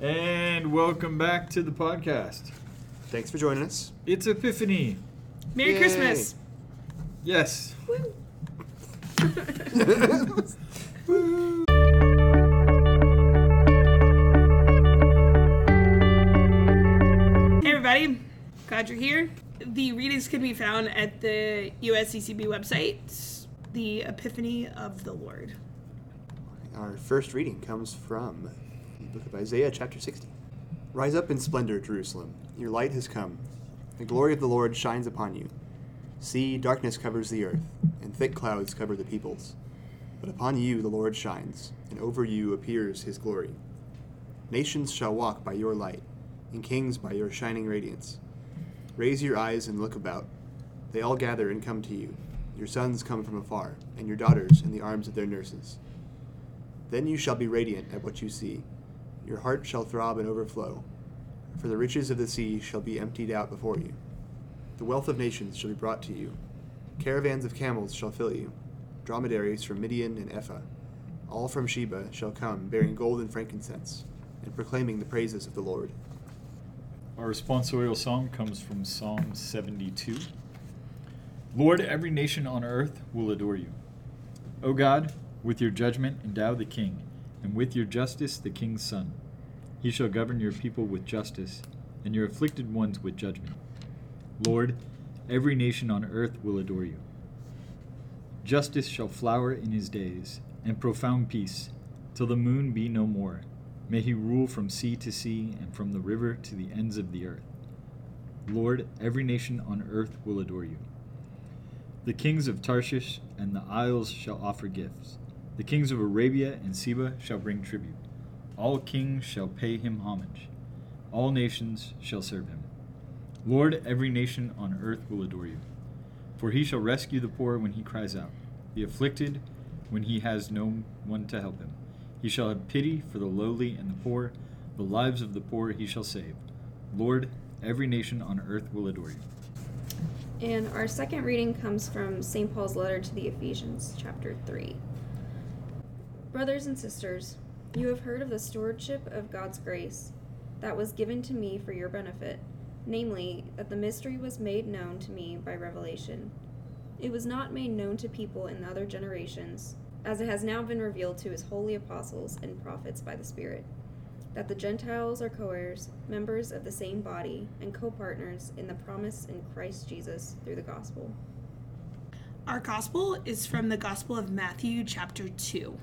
And welcome back to the podcast. Thanks for joining us. It's Epiphany. Merry Yay. Christmas. Yes. Hey everybody, glad you're here. The readings can be found at the USCCB website, The Epiphany of the Lord. Our first reading comes from the book of Isaiah, chapter 60. Rise up in splendor, Jerusalem. Your light has come. The glory of the Lord shines upon you. See, darkness covers the earth, and thick clouds cover the peoples. But upon you the Lord shines, and over you appears his glory. Nations shall walk by your light, and kings by your shining radiance. Raise your eyes and look about. They all gather and come to you. Your sons come from afar, and your daughters in the arms of their nurses. Then you shall be radiant at what you see. Your heart shall throb and overflow. For the riches of the sea shall be emptied out before you. The wealth of nations shall be brought to you. Caravans of camels shall fill you. Dromedaries from Midian and Ephah. All from Sheba shall come, bearing gold and frankincense, and proclaiming the praises of the Lord. Our responsorial song comes from Psalm 72. Lord, every nation on earth will adore you. O God, with your judgment endow the king, and with your justice the king's son. He shall govern your people with justice, and your afflicted ones with judgment. Lord, every nation on earth will adore you. Justice shall flower in his days, and profound peace, till the moon be no more. May he rule from sea to sea, and from the river to the ends of the earth. Lord, every nation on earth will adore you. The kings of Tarshish and the isles shall offer gifts. The kings of Arabia and Seba shall bring tribute. All kings shall pay him homage. All nations shall serve him. Lord, every nation on earth will adore you. For he shall rescue the poor when he cries out, the afflicted when he has no one to help him. He shall have pity for the lowly and the poor. The lives of the poor he shall save. Lord, every nation on earth will adore you. And our second reading comes from St. Paul's letter to the Ephesians, chapter 3. Brothers and sisters, you have heard of the stewardship of God's grace that was given to me for your benefit, namely, that the mystery was made known to me by revelation. It was not made known to people in other generations, as it has now been revealed to his holy apostles and prophets by the Spirit that the Gentiles are co heirs, members of the same body, and co partners in the promise in Christ Jesus through the gospel. Our gospel is from the Gospel of Matthew, chapter 2.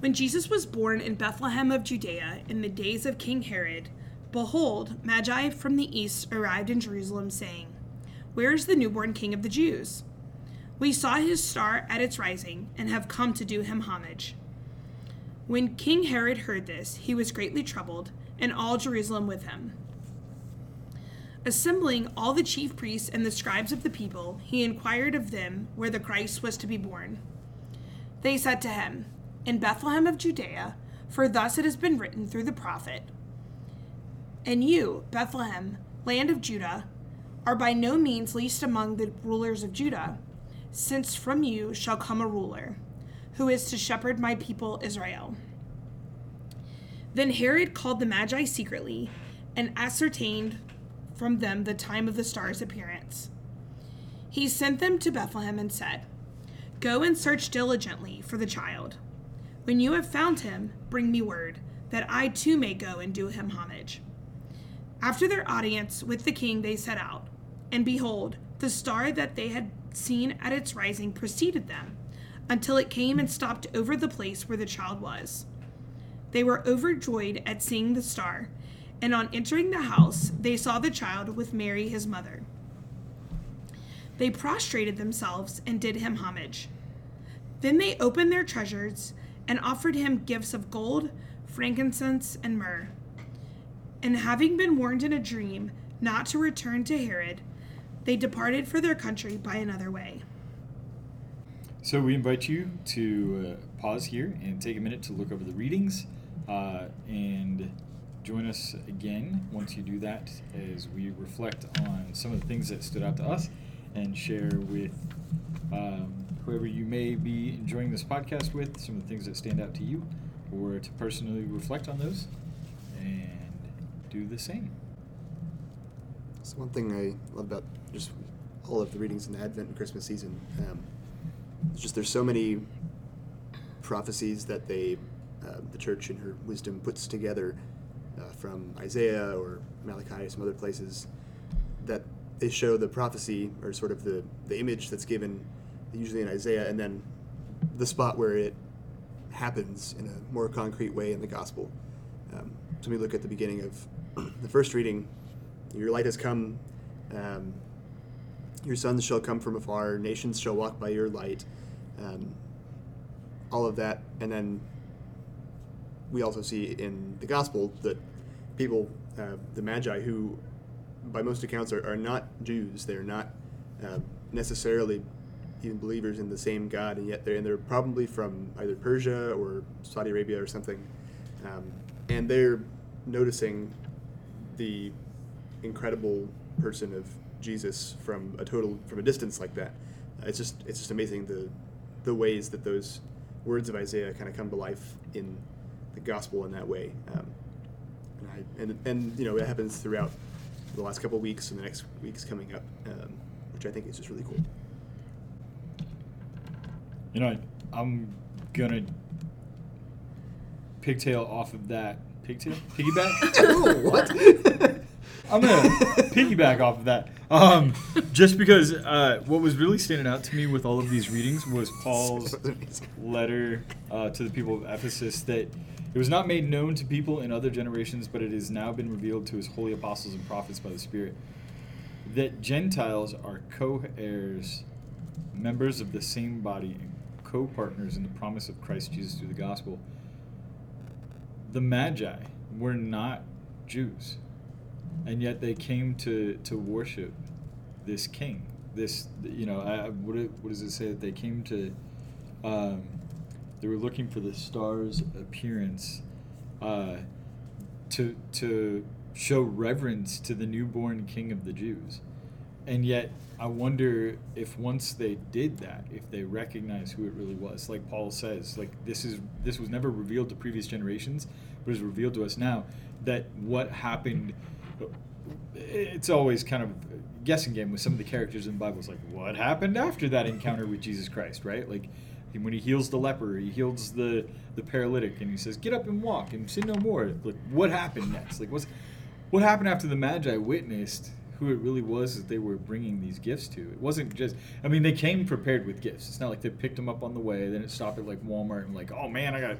When Jesus was born in Bethlehem of Judea in the days of King Herod, behold, Magi from the east arrived in Jerusalem, saying, Where is the newborn King of the Jews? We saw his star at its rising and have come to do him homage. When King Herod heard this, he was greatly troubled, and all Jerusalem with him. Assembling all the chief priests and the scribes of the people, he inquired of them where the Christ was to be born. They said to him, In Bethlehem of Judea, for thus it has been written through the prophet. And you, Bethlehem, land of Judah, are by no means least among the rulers of Judah, since from you shall come a ruler, who is to shepherd my people Israel. Then Herod called the Magi secretly and ascertained from them the time of the star's appearance. He sent them to Bethlehem and said, Go and search diligently for the child. When you have found him, bring me word, that I too may go and do him homage. After their audience with the king, they set out, and behold, the star that they had seen at its rising preceded them, until it came and stopped over the place where the child was. They were overjoyed at seeing the star, and on entering the house, they saw the child with Mary his mother. They prostrated themselves and did him homage. Then they opened their treasures and offered him gifts of gold, frankincense, and myrrh. And having been warned in a dream not to return to Herod, they departed for their country by another way. So we invite you to uh, pause here and take a minute to look over the readings uh, and join us again once you do that as we reflect on some of the things that stood out to us and share with um, whoever you may be enjoying this podcast with some of the things that stand out to you or to personally reflect on those. And do the same. So one thing I love about just all of the readings in the Advent and Christmas season, um, it's just there's so many prophecies that they, uh, the church in her wisdom puts together uh, from Isaiah or Malachi, or some other places, that they show the prophecy or sort of the, the image that's given usually in Isaiah, and then the spot where it happens in a more concrete way in the gospel. Um, so we look at the beginning of the first reading. Your light has come. Um, your sons shall come from afar. Nations shall walk by your light. Um, all of that, and then we also see in the gospel that people, uh, the magi, who by most accounts are, are not Jews, they're not uh, necessarily even believers in the same God, and yet they're and they're probably from either Persia or Saudi Arabia or something, um, and they're noticing the incredible person of Jesus from a total from a distance like that. It's just it's just amazing the the ways that those words of Isaiah kind of come to life in the gospel in that way. Um, and, I, and and you know it happens throughout the last couple weeks and the next weeks coming up, um, which I think is just really cool. You know, I'm gonna pigtail off of that. Pigtail? Piggyback? what? I'm gonna piggyback off of that. Um, just because uh, what was really standing out to me with all of these readings was Paul's letter uh, to the people of Ephesus that it was not made known to people in other generations, but it has now been revealed to his holy apostles and prophets by the Spirit that Gentiles are co heirs, members of the same body, and co partners in the promise of Christ Jesus through the gospel. The Magi were not Jews, and yet they came to, to worship this king. This, you know, I, what, what does it say that they came to? Um, they were looking for the star's appearance uh, to to show reverence to the newborn king of the Jews. And yet, I wonder if once they did that, if they recognize who it really was. Like Paul says, like this is this was never revealed to previous generations, but is revealed to us now. That what happened. It's always kind of guessing game with some of the characters in the Bible. It's like what happened after that encounter with Jesus Christ, right? Like when he heals the leper, he heals the the paralytic, and he says, "Get up and walk and sin no more." Like, what happened next? Like, what's what happened after the Magi witnessed who it really was that they were bringing these gifts to? It wasn't just. I mean, they came prepared with gifts. It's not like they picked them up on the way, then it stopped at like Walmart and like, oh man, I got,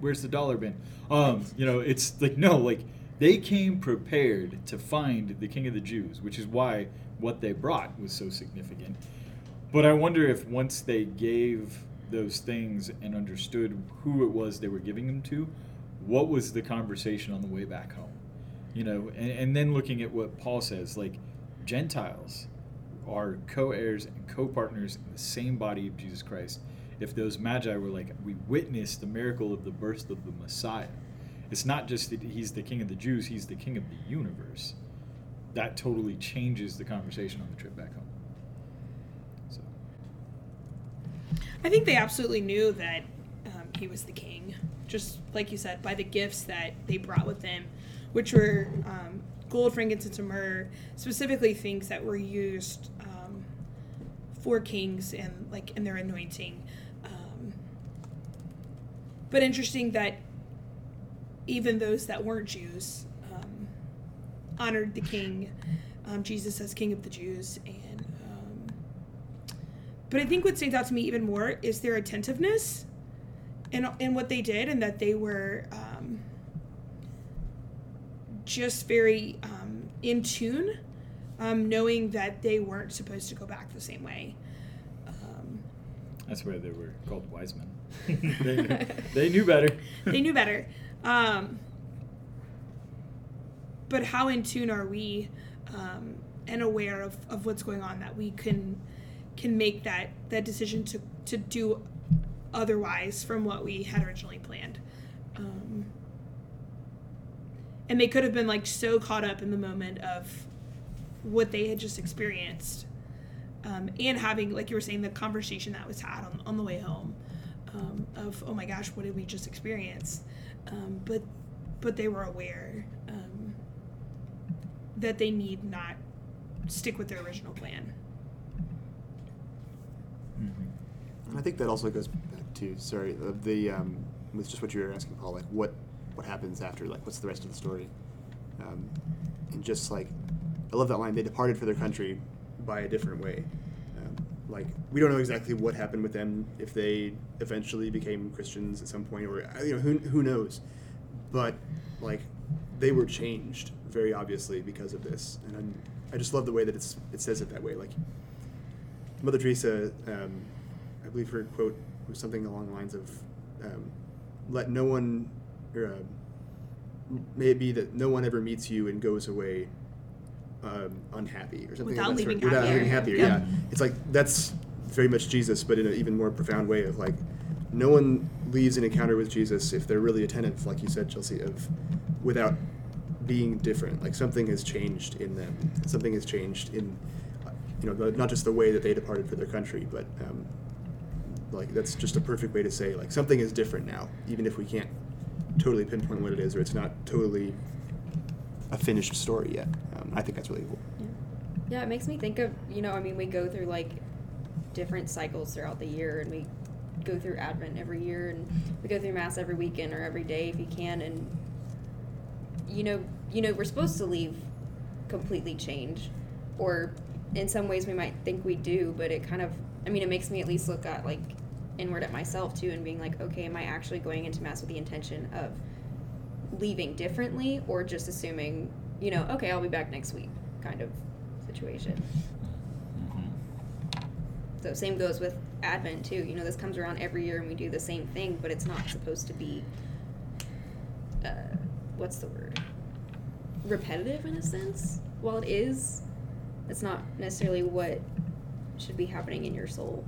where's the dollar bin? Um, you know, it's like no, like they came prepared to find the King of the Jews, which is why what they brought was so significant. But I wonder if once they gave those things and understood who it was they were giving them to, what was the conversation on the way back home? You know, and, and then looking at what Paul says, like Gentiles are co heirs and co partners in the same body of Jesus Christ. If those magi were like, we witnessed the miracle of the birth of the Messiah, it's not just that he's the king of the Jews, he's the king of the universe. That totally changes the conversation on the trip back home. So. I think they absolutely knew that um, he was the king, just like you said, by the gifts that they brought with them, which were um, gold, frankincense, and myrrh, specifically things that were used um, for kings and like in their anointing. Um, but interesting that even those that weren't Jews um, honored the king, um, Jesus as King of the Jews, and um, but I think what stands out to me even more is their attentiveness in, in what they did and that they were just very um, in tune, um, knowing that they weren't supposed to go back the same way. Um, That's why they were called wise men. they, knew, they knew better. they knew better. Um, but how in tune are we um, and aware of, of what's going on that we can can make that that decision to to do otherwise from what we had originally planned. And they could have been like so caught up in the moment of what they had just experienced um, and having like you were saying the conversation that was had on, on the way home um, of oh my gosh what did we just experience um, but but they were aware um, that they need not stick with their original plan. Mhm. I think that also goes back to sorry of the um, with just what you were asking, Paul. Like what what happens after? Like what's the rest of the story? Um, and just like I love that line. They departed for their country by a different way. Um, like we don't know exactly what happened with them if they eventually became Christians at some point, or uh, you know who who knows. But like they were changed very obviously because of this, and I'm, I just love the way that it's it says it that way. Like Mother Teresa, um, I believe her quote was something along the lines of, um, "Let no one, or uh, m- may it be that no one ever meets you and goes away um, unhappy, or something Without sort. leaving Without happier. leaving happier." Yeah. Yeah, it's like that's very much Jesus, but in an even more profound way of like, no one leaves an encounter with Jesus if they're really attentive, like you said, Chelsea, of without being different. Like something has changed in them. Something has changed in, you know, the, not just the way that they departed for their country, but um, like that's just a perfect way to say like something is different now, even if we can't totally pinpoint what it is, or it's not totally a finished story yet. Um, I think that's really cool. Yeah. yeah, it makes me think of, you know, I mean, we go through like different cycles throughout the year and we go through Advent every year and we go through Mass every weekend or every day if you can. And, you know, you know, we're supposed to leave completely changed or in some ways we might think we do, but it kind of, I mean, it makes me at least look at like inward at myself too and being like, okay, am I actually going into Mass with the intention of leaving differently or just assuming, you know, okay, I'll be back next week kind of situation. Mhm. So same goes with Advent too. You know, this comes around every year and we do the same thing, but it's not supposed to be uh, what's the word? Repetitive in a sense. While it is, it's not necessarily what should be happening in your soul.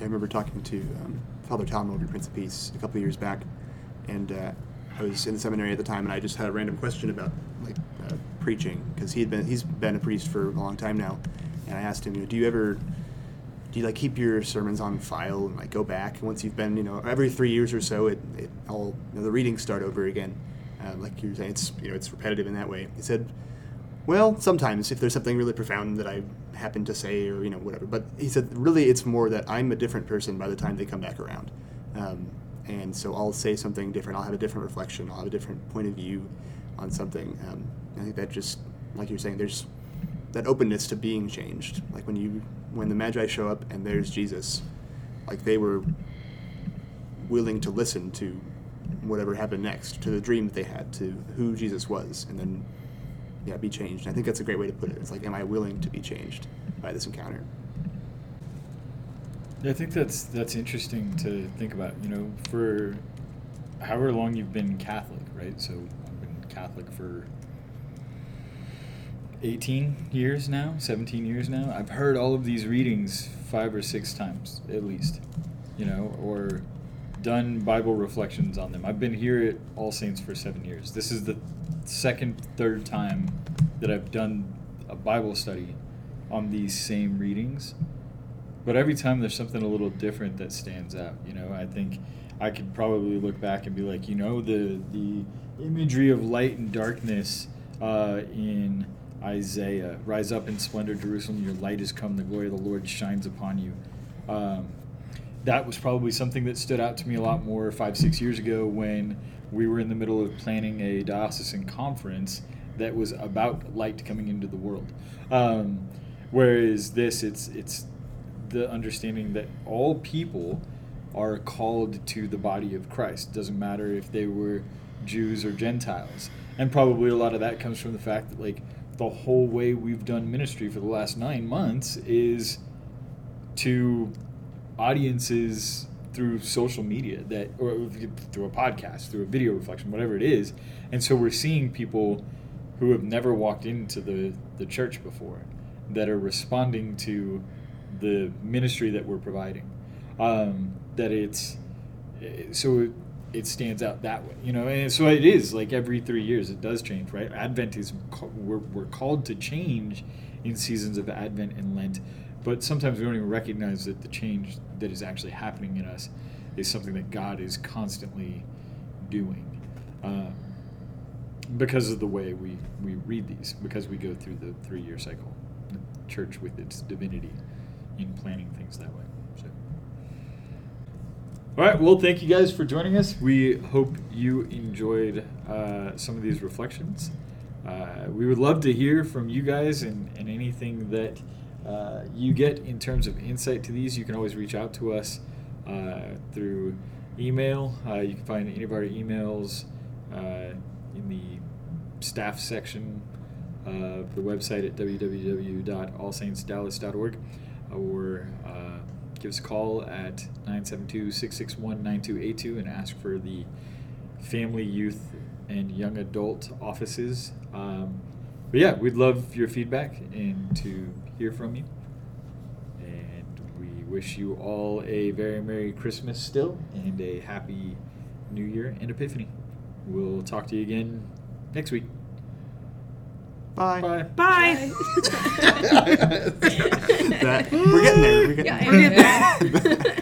I remember talking to um, Father Tom over Prince of Peace a couple of years back, and uh, I was in the seminary at the time, and I just had a random question about like uh, preaching because he had been he's been a priest for a long time now, and I asked him, you know, do you ever do you like keep your sermons on file and like go back once you've been you know every three years or so it, it all you know, the readings start over again, uh, like you're saying it's you know it's repetitive in that way. He said. Well, sometimes if there's something really profound that I happen to say or you know whatever. But he said really it's more that I'm a different person by the time they come back around, um, and so I'll say something different. I'll have a different reflection. I'll have a different point of view on something. Um, I think that just like you're saying, there's that openness to being changed. Like when you when the Magi show up and there's Jesus, like they were willing to listen to whatever happened next, to the dream that they had, to who Jesus was, and then yeah, be changed. I think that's a great way to put it. It's like, am I willing to be changed by this encounter? I think that's that's interesting to think about. You know, for however long you've been Catholic, right? So I've been Catholic for 18 years now, 17 years now. I've heard all of these readings five or six times at least, you know, or done Bible reflections on them. I've been here at All Saints for seven years. This is the second, third time that I've done a Bible study on these same readings. But every time there's something a little different that stands out. You know, I think I could probably look back and be like, you know, the the imagery of light and darkness uh, in Isaiah, rise up in splendor, Jerusalem, your light has come, the glory of the Lord shines upon you. Um, that was probably something that stood out to me a lot more five, six years ago when we were in the middle of planning a diocesan conference that was about light coming into the world. Um, whereas this, it's it's the understanding that all people are called to the body of Christ. Doesn't matter if they were Jews or Gentiles. And probably a lot of that comes from the fact that like the whole way we've done ministry for the last 9 months is to audiences through social media that or through a podcast, through a video reflection, whatever it is. And so we're seeing people who have never walked into the the church before that are responding to the ministry that we're providing. Um, that it's so it, it stands out that way, you know. And so it is like every three years it does change, right? Advent is we're we're called to change in seasons of Advent and Lent, but sometimes we don't even recognize that the change that is actually happening in us is something that God is constantly doing. Um, because of the way we, we read these, because we go through the three year cycle, the church with its divinity in planning things that way. So. All right, well, thank you guys for joining us. We hope you enjoyed uh, some of these reflections. Uh, we would love to hear from you guys and, and anything that uh, you get in terms of insight to these. You can always reach out to us uh, through email. Uh, you can find any of our emails uh, in the staff section of the website at www.allsaintsdallas.org or give us a call at 972-661-9282 and ask for the family youth and young adult offices um, but yeah we'd love your feedback and to hear from you and we wish you all a very merry christmas still and a happy new year and epiphany we'll talk to you again next week Bye. bye Bye. that, we're getting there. We're getting Yeah, there. We're getting there.